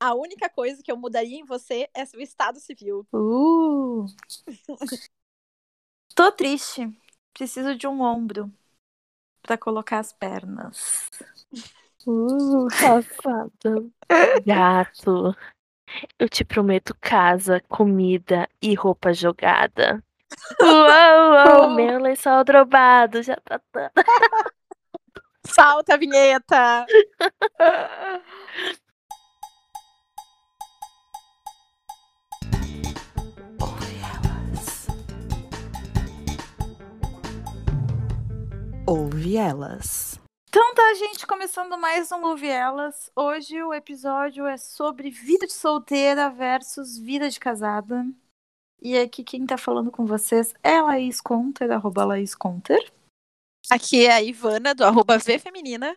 A única coisa que eu mudaria em você é seu estado civil. Uh. Tô triste. Preciso de um ombro pra colocar as pernas. Uh, safada. Gato. Eu te prometo casa, comida e roupa jogada. Uou, uou, meu lençol drobado já tá dando. Salta a vinheta! Ouve elas. Então tá, gente, começando mais um Ouve Elas. Hoje o episódio é sobre vida de solteira versus vida de casada. E aqui quem tá falando com vocês é a Laís Conter, arroba Laís Conter. Aqui é a Ivana, do arroba V Feminina.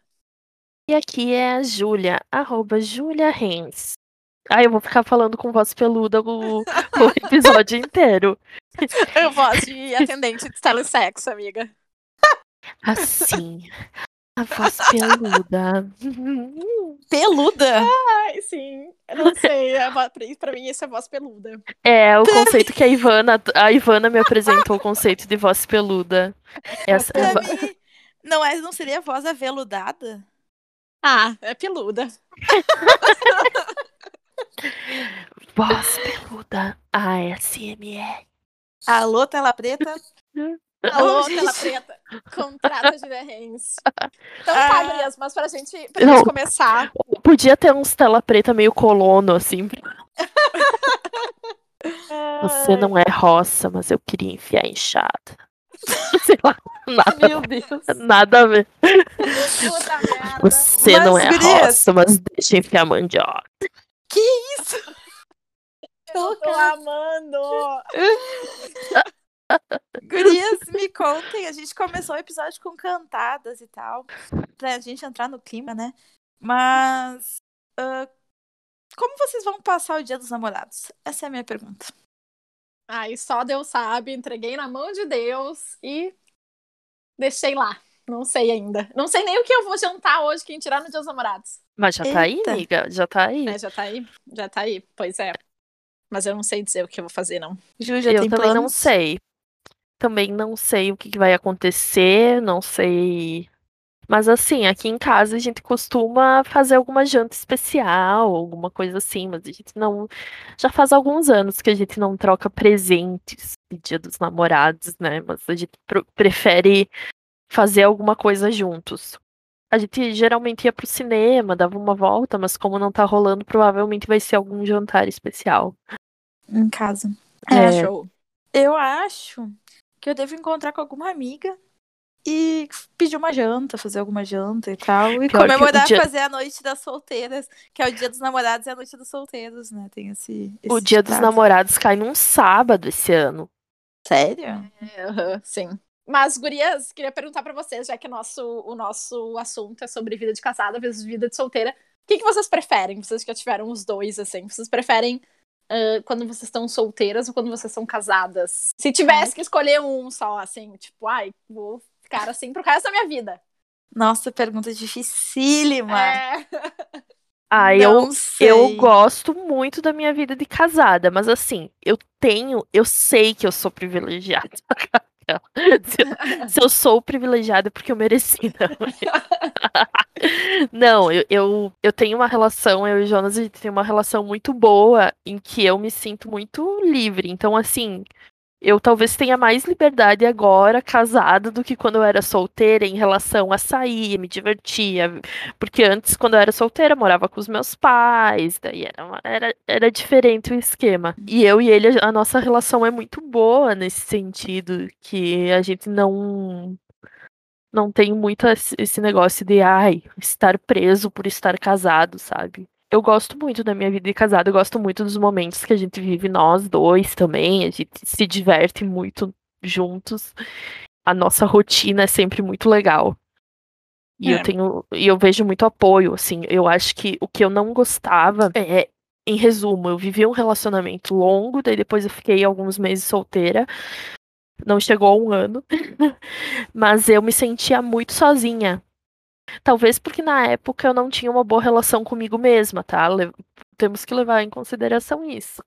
E aqui é a Júlia, arroba Júlia Reis. Ah, eu vou ficar falando com voz peluda o, o episódio inteiro. Eu voz de atendente de telesexo, amiga. Assim. A voz peluda. Peluda? Ai, sim. Eu não sei. é pra- mim, isso é voz peluda. É, o conceito que a Ivana, a Ivana me apresentou o conceito de voz peluda. Essa é Pra vo- mim, não, é, não seria voz aveludada? Ah, é peluda. voz peluda ASMR. Alô, tela preta? Alô, tela preta. Contrata Julia Reis. Então tá. Gurias, mas pra gente, pra Não. gente começar. Podia ter uns tela preta meio colono, assim. Você não é roça, mas eu queria enfiar enxada. Sei lá, nada, Meu Deus. nada a ver. Você Mas, não é gurias- roça, mas deixa eu enfiar mandioca. Que isso? Eu tô amando. Gurias, me contem. A gente começou o episódio com cantadas e tal, pra gente entrar no clima, né? Mas. ah, como vocês vão passar o dia dos namorados? Essa é a minha pergunta. Ai, só Deus sabe. Entreguei na mão de Deus e deixei lá. Não sei ainda. Não sei nem o que eu vou jantar hoje, quem tirar no Dia dos Namorados. Mas já tá aí, Eita. amiga? Já tá aí. É, já tá aí? Já tá aí, pois é. Mas eu não sei dizer o que eu vou fazer, não. Ju, já eu tem também não planos? sei. Também não sei o que que vai acontecer, não sei. Mas assim, aqui em casa a gente costuma fazer alguma janta especial, alguma coisa assim, mas a gente não. Já faz alguns anos que a gente não troca presentes de Dia dos Namorados, né? Mas a gente prefere fazer alguma coisa juntos. A gente geralmente ia pro cinema, dava uma volta, mas como não tá rolando, provavelmente vai ser algum jantar especial. Em casa. É. É, show. eu acho que eu devo encontrar com alguma amiga e pedir uma janta, fazer alguma janta e tal. E Pior o comemorar, dia- fazer a noite das solteiras, que é o dia dos namorados e a noite dos solteiros, né? Tem esse. O esse Dia dos ditado. Namorados cai num sábado esse ano. Sério? É, aham, sim. Mas, gurias, queria perguntar pra vocês, já que nosso, o nosso assunto é sobre vida de casada versus vida de solteira, o que, que vocês preferem? Vocês que já tiveram os dois, assim. Vocês preferem ah, quando vocês estão solteiras ou quando vocês são casadas? Se tivesse que escolher um só, assim, tipo, ai, vou ficar assim pro resto da minha vida. Nossa, pergunta dificílima. É. Ah, eu, sei. eu gosto muito da minha vida de casada, mas assim, eu tenho, eu sei que eu sou privilegiada. se, eu, se eu sou privilegiada porque eu mereci, não. Não, eu, eu, eu tenho uma relação, eu e Jonas, a gente tem uma relação muito boa em que eu me sinto muito livre. Então, assim, eu talvez tenha mais liberdade agora, casada, do que quando eu era solteira em relação a sair, me divertir. Porque antes, quando eu era solteira, eu morava com os meus pais, daí era, uma- era, era diferente o esquema. E eu e ele, a nossa relação é muito boa nesse sentido, que a gente não. Não tem muito esse negócio de, ai, estar preso por estar casado, sabe? Eu gosto muito da minha vida de casado, eu gosto muito dos momentos que a gente vive nós dois também, a gente se diverte muito juntos. A nossa rotina é sempre muito legal. E É. eu tenho, e eu vejo muito apoio, assim. Eu acho que o que eu não gostava é, em resumo, eu vivi um relacionamento longo, daí depois eu fiquei alguns meses solteira. Não chegou a um ano. Mas eu me sentia muito sozinha. Talvez porque na época eu não tinha uma boa relação comigo mesma, tá? Le- temos que levar em consideração isso.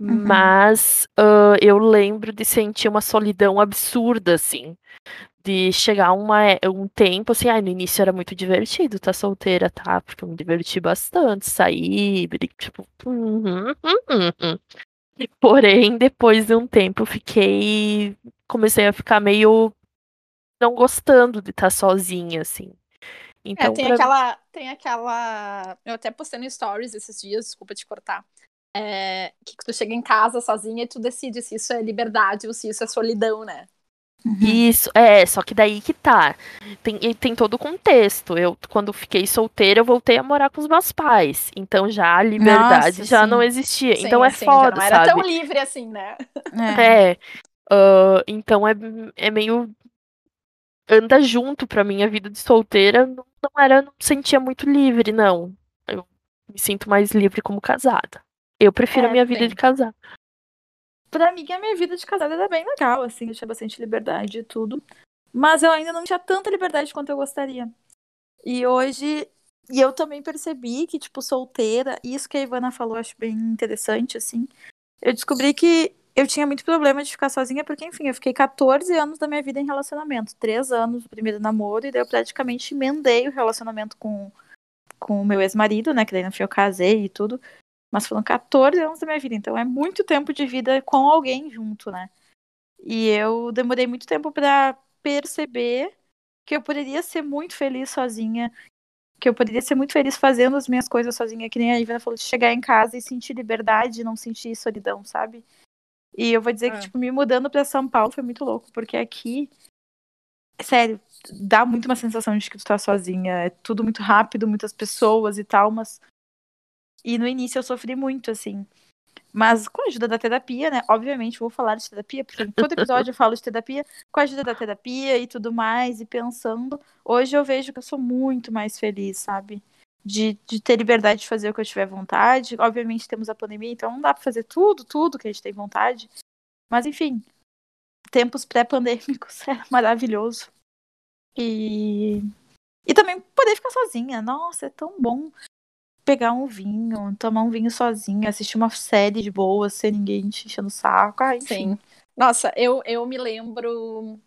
Uhum. Mas uh, eu lembro de sentir uma solidão absurda, assim. De chegar uma, um tempo, assim, ah, no início era muito divertido estar tá solteira, tá? Porque eu me diverti bastante, sair, tipo. Uhum, uhum, uhum. Porém, depois de um tempo, eu fiquei. Comecei a ficar meio. não gostando de estar tá sozinha, assim. Então, é, tem pra... aquela. Tem aquela. Eu até postei no Stories esses dias, desculpa te cortar. É, que tu chega em casa sozinha e tu decide se isso é liberdade ou se isso é solidão, né? Uhum. Isso, é, só que daí que tá. Tem, tem todo o contexto. Eu, quando fiquei solteira, eu voltei a morar com os meus pais. Então já a liberdade Nossa, já sim. não existia. Sim, então é sim, foda, já não era sabe? tão livre assim, né? É. É. ah, então é, é meio. Anda junto pra mim a vida de solteira. Não, não era, não me sentia muito livre, não. Eu me sinto mais livre como casada. Eu prefiro É, a minha vida de casar. Pra mim, a minha vida de casada era bem legal, assim, eu tinha bastante liberdade e tudo. Mas eu ainda não tinha tanta liberdade quanto eu gostaria. E hoje, e eu também percebi que, tipo, solteira, isso que a Ivana falou, eu acho bem interessante, assim. Eu descobri que eu tinha muito problema de ficar sozinha, porque, enfim, eu fiquei 14 anos da minha vida em relacionamento. Três anos do primeiro namoro, e daí eu praticamente emendei o relacionamento com, com o meu ex-marido, né? Que daí no fim eu casei e tudo. Mas foram 14 anos da minha vida, então é muito tempo de vida com alguém junto, né? E eu demorei muito tempo pra perceber que eu poderia ser muito feliz sozinha, que eu poderia ser muito feliz fazendo as minhas coisas sozinha, que nem a Ivana falou, de chegar em casa e sentir liberdade, não sentir solidão, sabe? E eu vou dizer que, É. tipo, me mudando pra São Paulo foi muito louco, porque aqui, sério, dá muito uma sensação de que tu tá sozinha. É tudo muito rápido, muitas pessoas e tal, mas. E no início eu sofri muito, assim. Mas com a ajuda da terapia, né? Obviamente, vou falar de terapia, porque em todo episódio eu falo de terapia, com a ajuda da terapia e tudo mais, e pensando, hoje eu vejo que eu sou muito mais feliz, sabe? De, de ter liberdade de fazer o que eu tiver vontade. Obviamente temos a pandemia, então não dá pra fazer tudo, tudo que a gente tem vontade. Mas enfim, tempos pré-pandêmicos é maravilhoso. E. E também poder ficar sozinha. Nossa, é tão bom pegar um vinho, tomar um vinho sozinha, assistir uma série de boa, sem ninguém te enchendo o saco. Ah. Sim. Nossa, eu, eu me lembro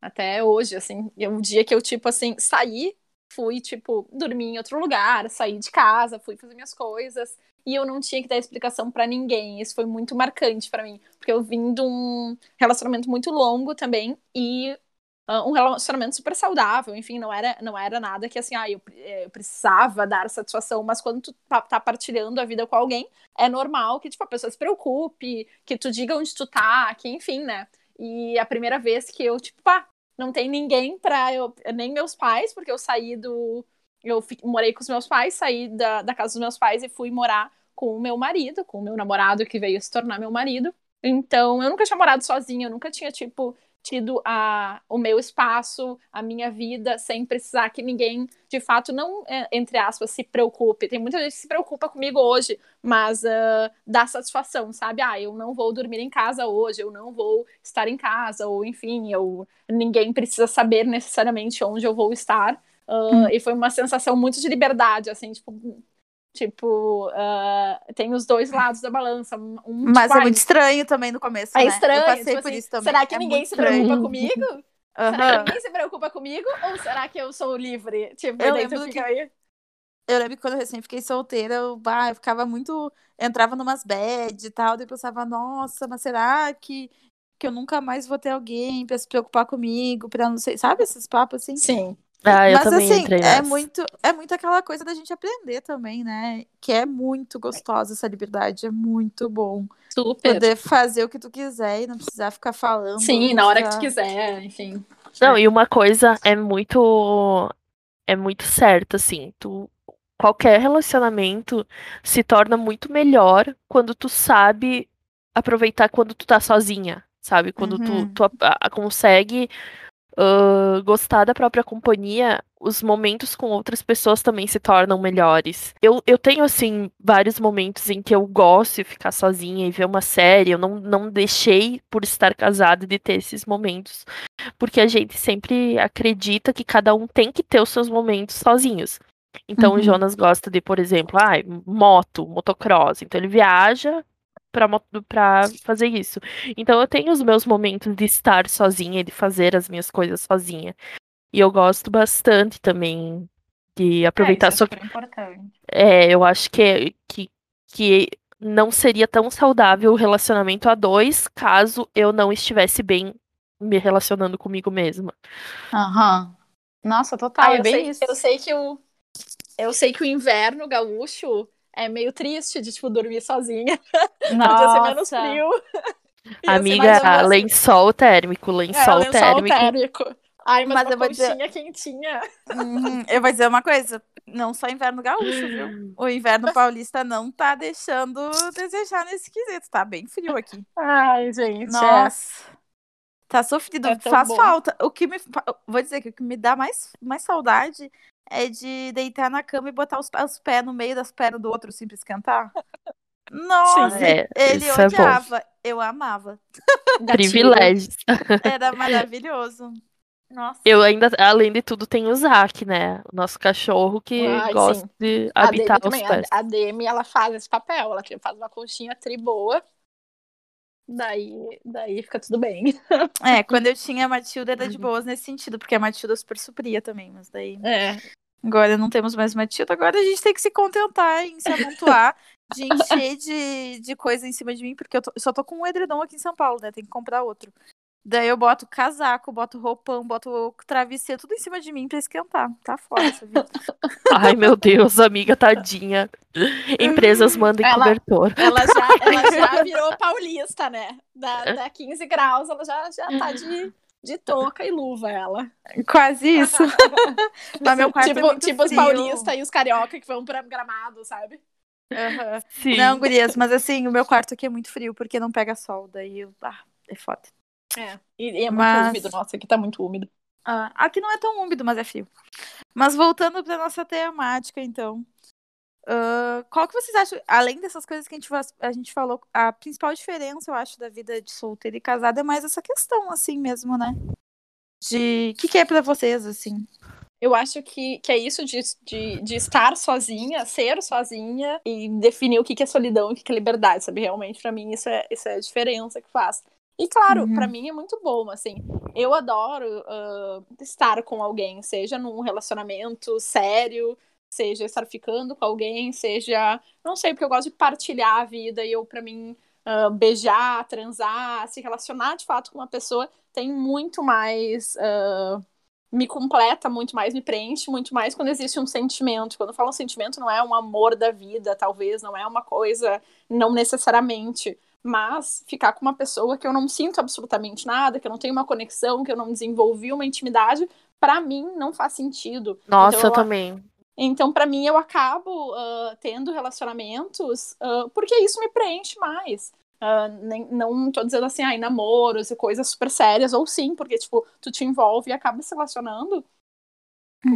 até hoje, assim, um dia que eu, tipo, assim, saí, fui, tipo, dormir em outro lugar, saí de casa, fui fazer minhas coisas, e eu não tinha que dar explicação pra ninguém. Isso foi muito marcante pra mim, porque eu vim de um relacionamento muito longo também, e um relacionamento super saudável, enfim, não era, não era nada que assim, ah, eu, eh, eu precisava dar satisfação, mas quando tu tá, tá partilhando a vida com alguém, é normal que tipo, a pessoa se preocupe, que tu diga onde tu tá, que enfim, né? E a primeira vez que eu, tipo, pá, não tem ninguém pra eu, nem meus pais, porque eu saí do. Eu fi- morei com os meus pais, saí da, da casa dos meus pais e fui morar com o meu marido, com o meu namorado que veio se tornar meu marido. Então, eu nunca tinha morado sozinha, eu nunca tinha, tipo, tido a, o meu espaço, a minha vida, sem precisar que ninguém, de fato, não, é, entre aspas, se preocupe. Tem muita gente que se preocupa comigo hoje, mas ah, dá satisfação, sabe? Ah, eu não vou dormir em casa hoje, eu não vou estar em casa, ou enfim, eu, ninguém precisa saber necessariamente onde eu vou estar. Ah, E foi uma sensação muito de liberdade, assim, tipo. Tipo, ah, tem os dois lados da balança. Um, Mas tipo, é muito estranho também no começo, é né? estranho. Eu passei tipo por assim, isso também. Será que É ninguém se estranho. preocupa comigo? Será que ninguém se preocupa comigo? Ou será que eu sou livre? Tipo, Eu lembro que- aí. Eu lembro que quando eu recém fiquei solteira, eu, bah, eu ficava muito. Entrava numas bad e tal, daí eu pensava, nossa, mas será que, que eu nunca mais vou ter alguém pra se preocupar comigo, pra não sei, sabe esses papos assim? Sim. Ah, eu Mas também assim, entrei é nessa. muito, é muito aquela coisa da gente aprender também, né? Que é muito gostosa essa liberdade, é muito bom. Super. Poder fazer o que tu quiser e não precisar ficar falando. Sim, não na hora que tu quiser, enfim. Não, e uma coisa é muito é muito certa, assim, tu qualquer relacionamento se torna muito melhor quando tu sabe aproveitar quando tu tá sozinha, sabe? Quando tu, Uhum. tu a- a- consegue ah, gostar da própria companhia, os momentos com outras pessoas também se tornam melhores. Eu, eu tenho, assim, vários momentos em que eu gosto de ficar sozinha e ver uma série. Eu não, não deixei, por estar casada, de ter esses momentos. Porque a gente sempre acredita que cada um tem que ter os seus momentos sozinhos. Então Uhum. o Jonas gosta de, por exemplo, ai, moto, motocross. Então ele viaja pra fazer isso. Então eu tenho os meus momentos de estar sozinha, de fazer as minhas coisas sozinha. E eu gosto bastante também de aproveitar é, isso sua é super importante. é, eu acho que, que, que não seria tão saudável o relacionamento a dois caso eu não estivesse bem me relacionando comigo mesma. Aham. Nossa, total, Ah, é eu, bem sei, isso. eu sei que o eu sei que o inverno gaúcho é meio triste de tipo dormir sozinha. Podia ser menos Nossa. frio. Amiga, menos- lençol térmico, É, lençol lençol térmico. térmico. Ai, mas, Mas uma eu vou dizer- quentinha. Uhum, Eu vou dizer uma coisa, não só inverno gaúcho, viu? O inverno paulista não tá deixando desejar nesse quesito, tá bem frio aqui. Ai, gente. Nossa. Tá sofrido, É faz bom. falta. O que me vou dizer que o que me dá mais, mais saudade é de deitar na cama e botar os, os pés no meio das pernas do outro assim pra esquentar. Nossa, É, ele isso é odiava, eu amava. Privilégios. Era maravilhoso. Nossa. Eu ainda, além de tudo, tenho o Zack, né? O nosso cachorro que Ai, gosta sim. de habitar os pés. A, Demi, ela faz esse papel. Ela faz uma conchinha tri boa. Daí, daí fica tudo bem. É, quando eu tinha a Matilda era Uhum. de boas nesse sentido, porque a Matilda super supria também, mas daí É. agora não temos mais Matilda, agora a gente tem que se contentar em se amontoar de encher de, de coisa em cima de mim, porque eu, tô- eu só tô com um edredom aqui em São Paulo, né? Tem que comprar outro. Daí eu boto casaco, boto roupão, boto travesseiro, tudo em cima de mim pra esquentar. Tá foda essa vida. Ai, meu Deus, amiga, tadinha. Empresas mandem Ela- cobertor. Ela já, ela já virou paulista, né? Da, da 15 graus, ela já, já tá de, de touca e luva, ela. Quase isso. Mas meu quarto é tipo muito tipo os paulistas e os carioca que vão pra gramado, sabe? Aham. Sim. Não, gurias, mas assim, o meu quarto aqui é muito frio, porque não pega sol, daí eu... ah, é foda. É. E, e é muito Mas- úmido. Nossa, aqui tá muito úmido. Ah, aqui não é tão úmido, mas é frio. Mas voltando para nossa temática, então. ah, qual que vocês acham, além dessas coisas que a gente, a gente falou, a principal diferença, eu acho, da vida de solteiro e casado é mais essa questão, assim mesmo, né? De o que, que é para vocês, assim? Eu acho que, que é isso de, de, de estar sozinha, ser sozinha e definir o que, que é solidão e o que, que é liberdade, sabe? Realmente, pra mim, isso é, isso é a diferença que faz. E claro, Uhum. pra mim é muito bom, assim. Eu adoro ah, estar com alguém, seja num relacionamento sério, seja estar ficando com alguém, seja. Não sei, porque eu gosto de partilhar a vida e eu, pra mim, ah, beijar, transar, se relacionar de fato com uma pessoa tem muito mais. ah, me completa muito mais, me preenche muito mais quando existe um sentimento. Quando eu falo um sentimento, não é um amor da vida, talvez, não é uma coisa, não necessariamente. Mas ficar com uma pessoa que eu não sinto absolutamente nada, que eu não tenho uma conexão, que eu não desenvolvi uma intimidade, pra mim não faz sentido. Nossa, Então, eu eu- também. Então, pra mim, eu acabo ah, tendo relacionamentos ah, porque isso me preenche mais. Ah, nem, não tô dizendo assim, ai, namoros e coisas super sérias, ou sim, porque, tipo, tu te envolve e acaba se relacionando.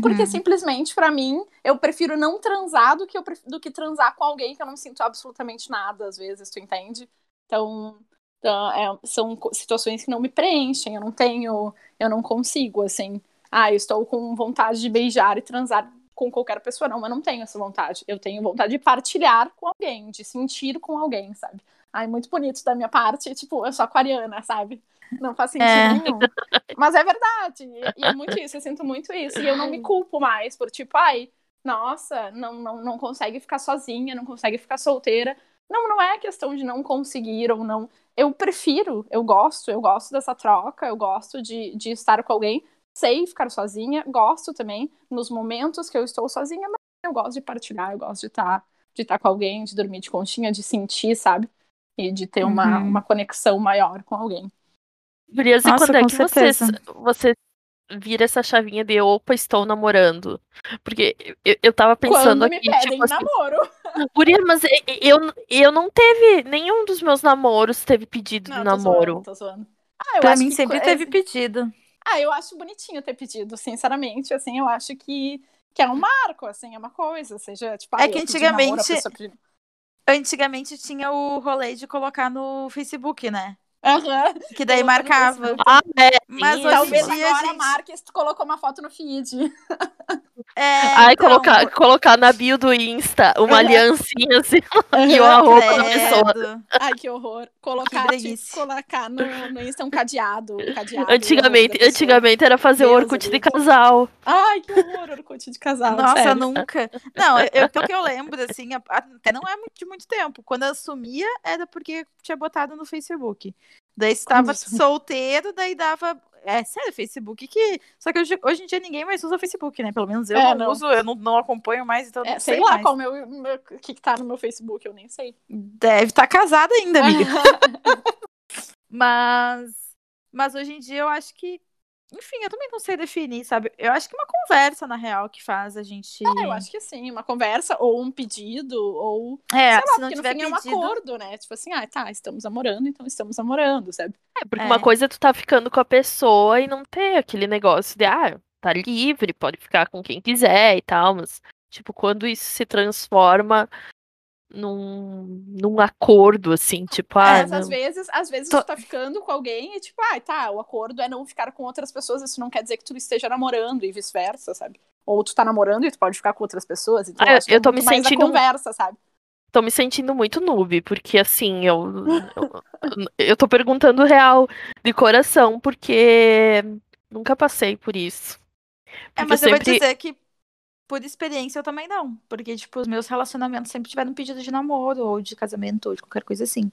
Porque Uhum. simplesmente, pra mim, eu prefiro não transar do que, eu pref- do que transar com alguém que eu não sinto absolutamente nada, às vezes, tu entende? Então, então, é, são situações que não me preenchem, eu não tenho, eu não consigo, assim. Ah, eu estou com vontade de beijar e transar com qualquer pessoa, não, mas não tenho essa vontade. Eu tenho vontade de partilhar com alguém, de sentir com alguém, sabe? Ai, muito bonito da minha parte, tipo, eu sou aquariana, sabe? Não faz sentido É. nenhum. Mas é verdade, e, e é muito isso, eu sinto muito isso. E eu não me culpo mais por, tipo, ai, nossa, não, não, não consegue ficar sozinha, não consegue ficar solteira. Não, não é questão de não conseguir ou não. Eu prefiro, eu gosto, eu gosto dessa troca, eu gosto de, de estar com alguém. Sei ficar sozinha, gosto também nos momentos que eu estou sozinha, mas eu gosto de partilhar, eu gosto de estar de estar com alguém, de dormir de conchinha, de sentir, sabe? E de ter uma, Uhum. uma conexão maior com alguém. Gurias, e Nossa, quando é que vocês, certeza. Vira essa chavinha de opa, estou namorando? Porque eu, eu tava pensando Quando me aqui, pedem tipo assim, namoro. guria, mas eu, eu não teve, nenhum dos meus namoros teve pedido de tô namoro. zoando, tô zoando. Ah, eu Pra acho mim que sempre co- teve pedido. Ah, eu acho bonitinho ter pedido, sinceramente, assim, eu acho que, que é um marco, assim, é uma coisa, seja, tipo, É ah, que namoro, a antigamente- Antigamente tinha o rolê de colocar no Facebook, né? Aham. Que daí marcava. Facebook. Ah, é, Mas Sim, hoje Talvez agora, gente... Marques, colocou uma foto no feed. É, Ai, então, colocar, colocar na bio do Insta uma aliancinha assim e o arroba da pessoa. credo. Ai, que horror. Colocar, breguice. tipo, colocar no, no Insta um cadeado. um cadeado Antigamente, o antigamente era fazer o Deus Orkut de casal. Ai, que horror, Orkut de casal. Nossa, sério. nunca. Não, eu, pelo que eu lembro, assim, até não é de muito tempo. Quando eu assumia, era porque tinha botado no Facebook. Daí estava assumia. solteiro, daí dava. É sério, Facebook que. Só que hoje, hoje em dia ninguém mais usa Facebook, né? Pelo menos eu É, não, não. uso, eu não, não acompanho mais, então É, não sei, sei, lá mais. qual meu, que, que tá no meu Facebook, eu nem sei. Deve estar casada ainda, amiga. Mas, mas hoje em dia eu acho que, enfim, eu também não sei definir, sabe? Eu acho que uma conversa, na real, que faz a gente. É, eu acho que sim, uma conversa, ou um pedido, ou. É, sei lá, se não porque no tiver fim é um pedido. acordo, né? Tipo assim, ah, tá, estamos namorando, então estamos namorando, sabe? É, porque É. uma coisa é tu tá ficando com a pessoa e não ter aquele negócio de, ah, tá livre, pode ficar com quem quiser e tal, mas, tipo, quando isso se transforma num, num acordo, assim, tipo, ah, É, Mas às vezes, às vezes Tô- tu tá ficando com alguém e tipo, ah, tá, o acordo é não ficar com outras pessoas, isso não quer dizer que tu esteja namorando e vice-versa, sabe? Ou tu tá namorando e tu pode ficar com outras pessoas, então Ah, eu- que é eu tô me sentindo- conversa, sabe? tô me sentindo muito noob, porque assim, eu, eu, eu tô perguntando real, de coração, porque nunca passei por isso. É, Porque mas eu vou sempre- dizer que por experiência eu também não. Porque, tipo, os meus relacionamentos sempre tiveram pedido de namoro, ou de casamento, ou de qualquer coisa assim.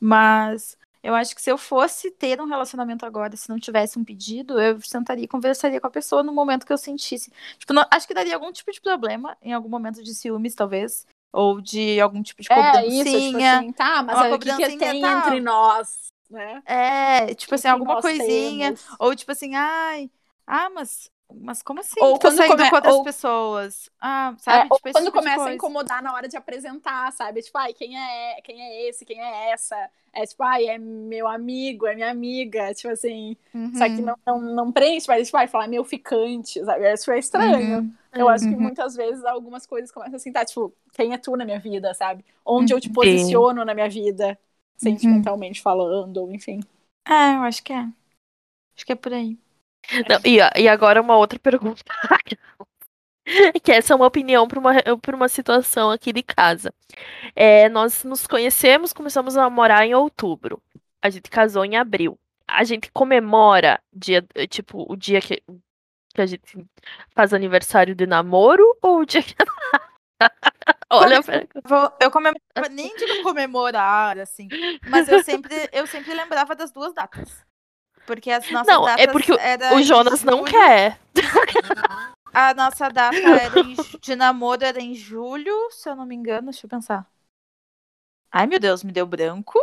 Mas eu acho que se eu fosse ter um relacionamento agora, se não tivesse um pedido, eu sentaria e conversaria com a pessoa no momento que eu sentisse. Tipo, não- acho que daria algum tipo de problema, em algum momento de ciúmes, talvez. Ou de algum tipo de É cobrancinha. isso, tipo assim, tá, mas aí o que, que tem tal. entre nós, né? É, tipo O assim, que alguma coisinha. temos? Ou tipo assim, ai, ah, mas, mas como assim? Ou que tá quando saindo come- com outras ou- pessoas. Ah, É, sabe? ou tipo, esse quando tipo começa a incomodar na hora de apresentar, sabe? Tipo, ai, quem é, quem é esse, quem é essa? É tipo, ai, é meu amigo, é minha amiga, tipo assim. Só que Uhum, não, não, não preenche, mas tipo, vai falar meu ficante, sabe? Isso é estranho. uhum. Eu acho que Uhum. muitas vezes algumas coisas começam assim, tá? Tipo, quem é tu na minha vida, sabe? Onde eu te Sim. posiciono na minha vida, sentimentalmente falando, ou enfim. É, eu acho que é. Acho que é por aí. Não, e, e agora uma outra pergunta. que essa é uma opinião para uma, pra uma situação aqui de casa. É, nós nos conhecemos, começamos a namorar em outubro. A gente casou em abril. A gente comemora dia, tipo, o dia que, que a gente faz aniversário de namoro ou o dia que. Olha, Eu nem digo comemorar, assim, mas eu sempre, eu sempre lembrava das duas datas. Porque as nossas Não, é datas porque o- era o Jonas não quer. A nossa data em de namoro era em julho, se eu não me engano, deixa eu pensar. Ai, meu Deus, me deu branco.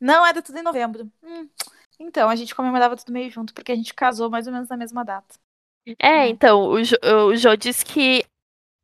Não, era tudo em novembro. Hum, Então, a gente comemorava tudo meio junto, porque a gente casou mais ou menos na mesma data. É, então, o, Jo- o Jô disse que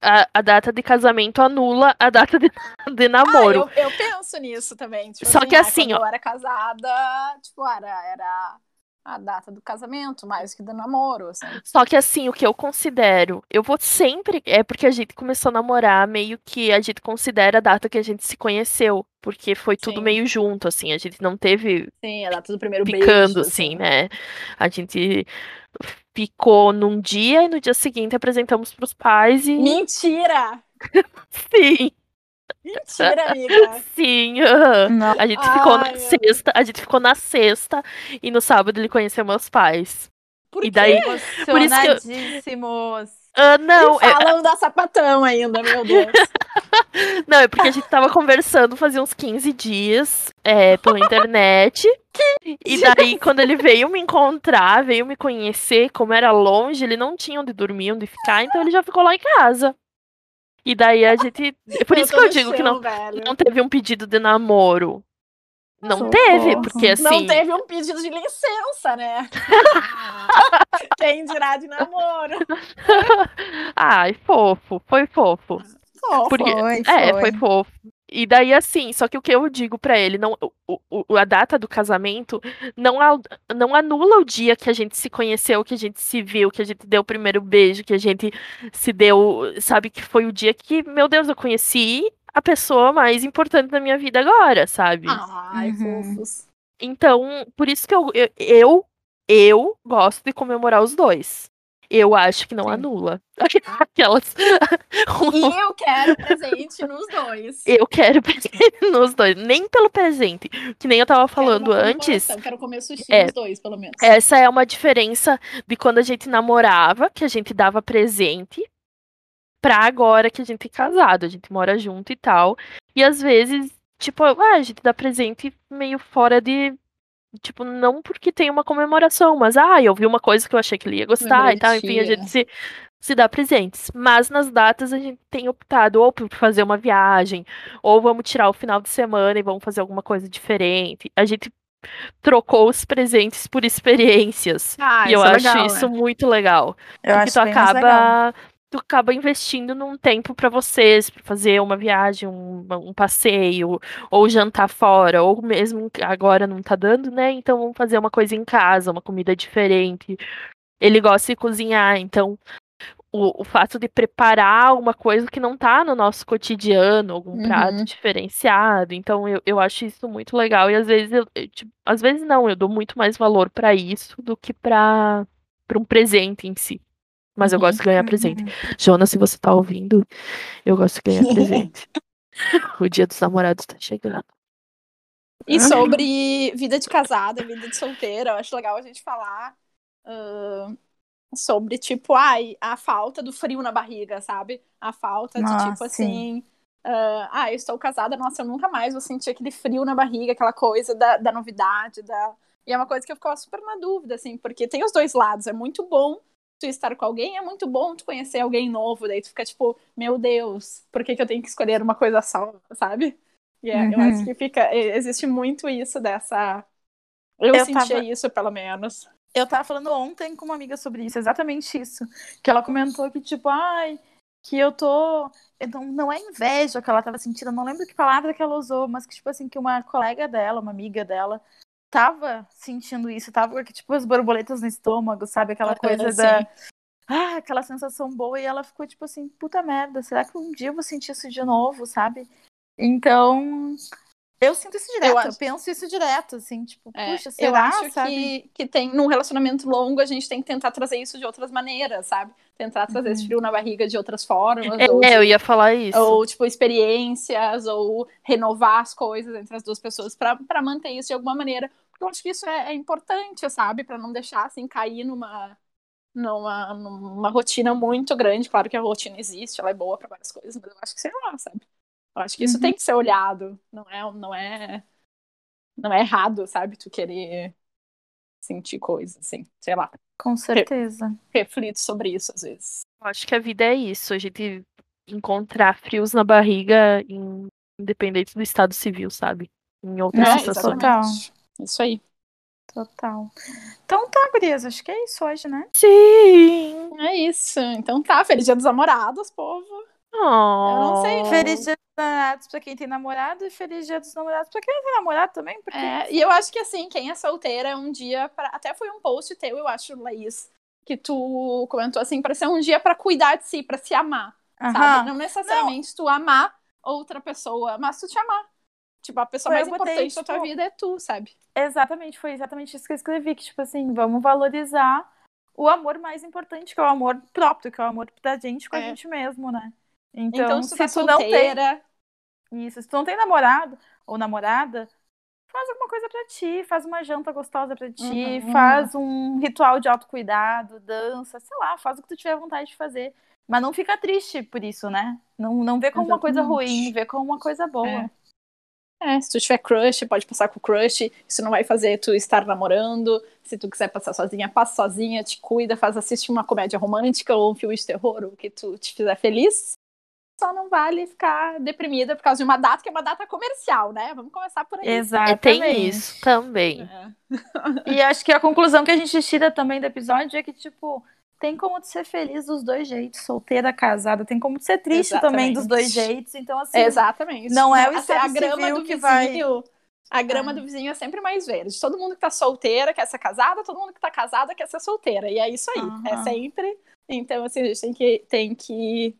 a, a data de casamento anula a data de, de namoro. Ah, eu, eu penso nisso também. Tipo Só que ah, assim, ó. eu era casada, tipo, era, era a data do casamento, mais que do namoro, assim. Só que assim, o que eu considero, eu vou sempre. É porque a gente começou a namorar, meio que a gente considera a data que a gente se conheceu. Porque foi tudo Sim. meio junto, assim. A gente não teve Sim, a data do primeiro ficando, beijo. assim, né? A gente ficou num dia e no dia seguinte apresentamos pros pais e. Mentira! Sim, Mentira, amiga! sim. A gente ficou Ai, na meu sexta, a gente ficou na sexta e no sábado ele conheceu meus pais. Por E daí, Por isso que eu- ah, não, e é, da sapatão ainda, meu Deus. Não, é porque a gente tava conversando fazia uns 15 dias é, pela internet. e daí, quando ele veio me encontrar, veio me conhecer, como era longe, ele não tinha onde dormir, onde ficar, então ele já ficou lá em casa. E daí a gente. é Por isso que eu digo que não, velho. não teve um pedido de namoro. Não Socorro. teve, porque assim. Não teve um pedido de licença, né? Quem dirá de namoro? Ai, fofo, foi fofo. Fofo. Porque- Foi, É, foi. foi fofo. E daí, assim, só que o que eu digo pra ele, não, o, o- a data do casamento não, não anula o dia que a gente se conheceu, que a gente se viu, que a gente deu o primeiro beijo, que a gente se deu, sabe, que foi o dia que, meu Deus, eu conheci a pessoa mais importante da minha vida agora, sabe? Ai, Uhum. fofos. Então, por isso que eu, eu, eu eu gosto de comemorar os dois. Eu acho que não Sim. anula. Aquelas. E eu quero presente nos dois. Eu quero presente nos dois. Nem pelo presente. Que nem eu tava Quero falando uma antes. Quero comer sushi É. nos dois, pelo menos. Essa é uma diferença de quando a gente namorava, que a gente dava presente, pra agora que a gente é casado, a gente mora junto e tal. E às vezes, tipo, ah, a gente dá presente meio fora de. Tipo, não porque tem uma comemoração, mas ah, eu vi uma coisa que eu achei que ele ia gostar e tal. Enfim, a gente se, se dá presentes. Mas nas datas a gente tem optado ou por fazer uma viagem, ou vamos tirar o final de semana e vamos fazer alguma coisa diferente. A gente trocou os presentes por experiências. Ah, e eu isso é acho legal, isso é. muito legal. Eu porque acho tu acaba. Tu acaba investindo num tempo pra vocês, pra fazer uma viagem, um, um passeio, ou jantar fora, ou mesmo que agora não tá dando, né? Então vamos fazer uma coisa em casa, uma comida diferente. Ele gosta de cozinhar, então o, o fato de preparar uma coisa que não tá no nosso cotidiano, algum prato Uhum. diferenciado. Então eu, eu acho isso muito legal. E às vezes eu, eu, tipo, às vezes não, eu dou muito mais valor pra isso do que pra pra um presente em si. Mas eu gosto de ganhar presente. Jonas, se você tá ouvindo, eu gosto de ganhar presente. o dia dos namorados tá chegando. E sobre vida de casada, vida de solteira, eu acho legal a gente falar ahn, sobre, tipo, ai, a falta do frio na barriga, sabe? A falta de, Nossa, tipo, sim. assim. ah, ah, eu estou casada, nossa, eu nunca mais vou sentir aquele frio na barriga, aquela coisa da, da novidade, da. E é uma coisa que eu ficava super na dúvida, assim, porque tem os dois lados. É muito bom tu estar com alguém, é muito bom tu conhecer alguém novo, daí tu fica tipo, meu Deus, por que, que eu tenho que escolher uma coisa só, sabe? E é, eu Uhum. acho que fica. Existe muito isso dessa. Eu, Eu sentia tava- isso, pelo menos. Eu tava falando ontem com uma amiga sobre isso, exatamente isso. Que ela comentou que, tipo, ai, que eu tô. eu Não, não é inveja que ela tava sentindo, eu não lembro que palavra que ela usou, mas que, tipo assim, que uma colega dela, uma amiga dela, tava sentindo isso, tava com, tipo, as borboletas no estômago, sabe? Aquela coisa da. Ah, aquela sensação boa, e ela ficou, tipo assim, puta merda, será que um dia eu vou sentir isso de novo, sabe? Então. Eu sinto isso direto, eu, acho- penso isso direto, assim, tipo, É, puxa, eu será, acho sabe? que, que tem, num relacionamento longo, a gente tem que tentar trazer isso de outras maneiras, sabe? Tentar trazer esse Uhum. frio na barriga de outras formas. ou, É, de- eu ia falar isso. ou, tipo, experiências, ou renovar as coisas entre as duas pessoas pra pra manter isso de alguma maneira. Porque eu acho que isso é, é importante, sabe? Pra não deixar, assim, cair numa, numa, numa rotina muito grande. Claro que a rotina existe, ela é boa pra várias coisas, mas eu acho que, sei lá, sabe? Eu acho que isso Uhum. tem que ser olhado. Não é, não é, não é errado, sabe? Tu querer sentir coisas, assim. Sei lá. Com certeza. Reflito sobre isso às vezes. Eu acho que a vida é isso, a gente encontrar frios na barriga, em- independente do estado civil, sabe? Em outras Não, situações. exatamente. Isso aí. Total. Então tá, gurias, acho que é isso hoje, né? Sim! É isso. Então tá, feliz dia dos namorados, povo. Oh. não sei, Feliz dia namorados pra quem tem namorado e feliz dia dos namorados pra quem não tem namorado também, porque É, e eu acho que assim, quem é solteira é um dia para Até foi um post teu, eu acho, Laís, que tu comentou assim, para ser um dia pra cuidar de si, pra se amar, sabe? Não necessariamente tu amar outra pessoa, mas tu te amar. Tipo, a pessoa Foi, mais eu botei, importante da tua tipo, vida é tu, sabe? Exatamente, foi exatamente isso que eu escrevi, que tipo assim, vamos valorizar o amor mais importante, que é o amor próprio, que é o amor da gente com a É. gente mesmo, né? Então, Então, se tu tá tu não tem solteira, isso, se tu não tem namorado ou namorada, faz alguma coisa pra ti, faz uma janta gostosa pra ti, Uhum. faz um ritual de autocuidado, dança, sei lá, faz o que tu tiver vontade de fazer. Mas não fica triste por isso, né? Não, não vê como uma coisa Exatamente. ruim, vê como uma coisa boa. É. É, se tu tiver crush, pode passar com o crush. Isso não vai fazer tu estar namorando. Se tu quiser passar sozinha, passa sozinha, te cuida, faz assistir uma comédia romântica ou um filme de terror, o que tu te fizer feliz. Só não vale ficar deprimida por causa de uma data que é uma data comercial, né? Vamos começar por aí. É, Exatamente. tem isso também. É. E acho que a conclusão que a gente tira também do episódio é que, tipo, tem como ser feliz dos dois jeitos, solteira, casada, tem como ser triste também dos dois Exatamente. jeitos. Então, assim, Exatamente. não é o estado a grama civil do que vizinho. A grama É. do vizinho é sempre mais verde. Todo mundo que tá solteira quer ser casada, todo mundo que tá casada quer ser solteira. E é isso aí. É Aham. sempre. Então, assim, a gente tem que, tem que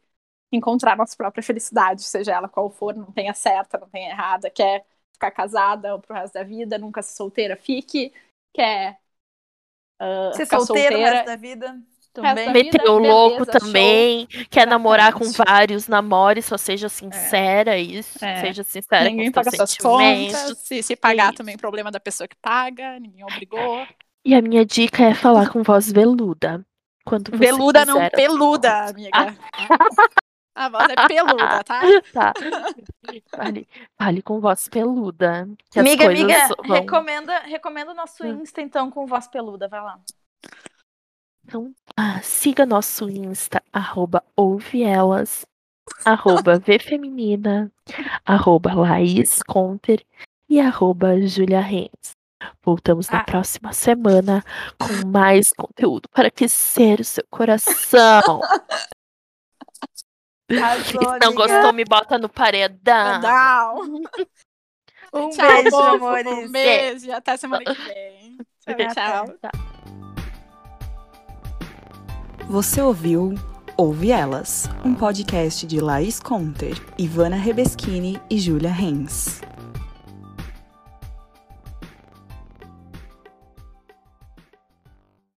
encontrar nossa própria felicidade, seja ela qual for, não tenha certa, não tenha errada. Quer ficar casada pro resto da vida, nunca ser solteira, fique. Quer uh, Ser o solteira. resto da vida da também. Meteu o louco beleza, também, quer namorar com Exatamente. vários namores, só seja sincera, isso. É. Seja sincera Ninguém com paga suas contas. Se, se pagar isso. também, problema da pessoa que paga. Ninguém obrigou. E a minha dica é falar com voz veluda. Quando você Veluda não, peluda, amiga. A voz é peluda, tá? Tá. Fale, fale com voz peluda. Amiga, amiga, vão- recomenda, recomenda o nosso Hum. Insta, então, com voz peluda. Vai lá. Então, ah, siga nosso Insta, arroba ouvielas, arroba vfeminina, arroba Laís Conter e arroba Julia Renz. Voltamos na Ah. próxima semana com mais conteúdo para aquecer o seu coração. Arrasou, Se não gostou, me bota no paredão. Não. Um Tchau, beijo, povo. amores. Um beijo e até semana que vem. Tchau, tchau. Você ouviu Ouve Elas, um podcast de Laís Conter, Ivana Rebeschini e Júlia Renz.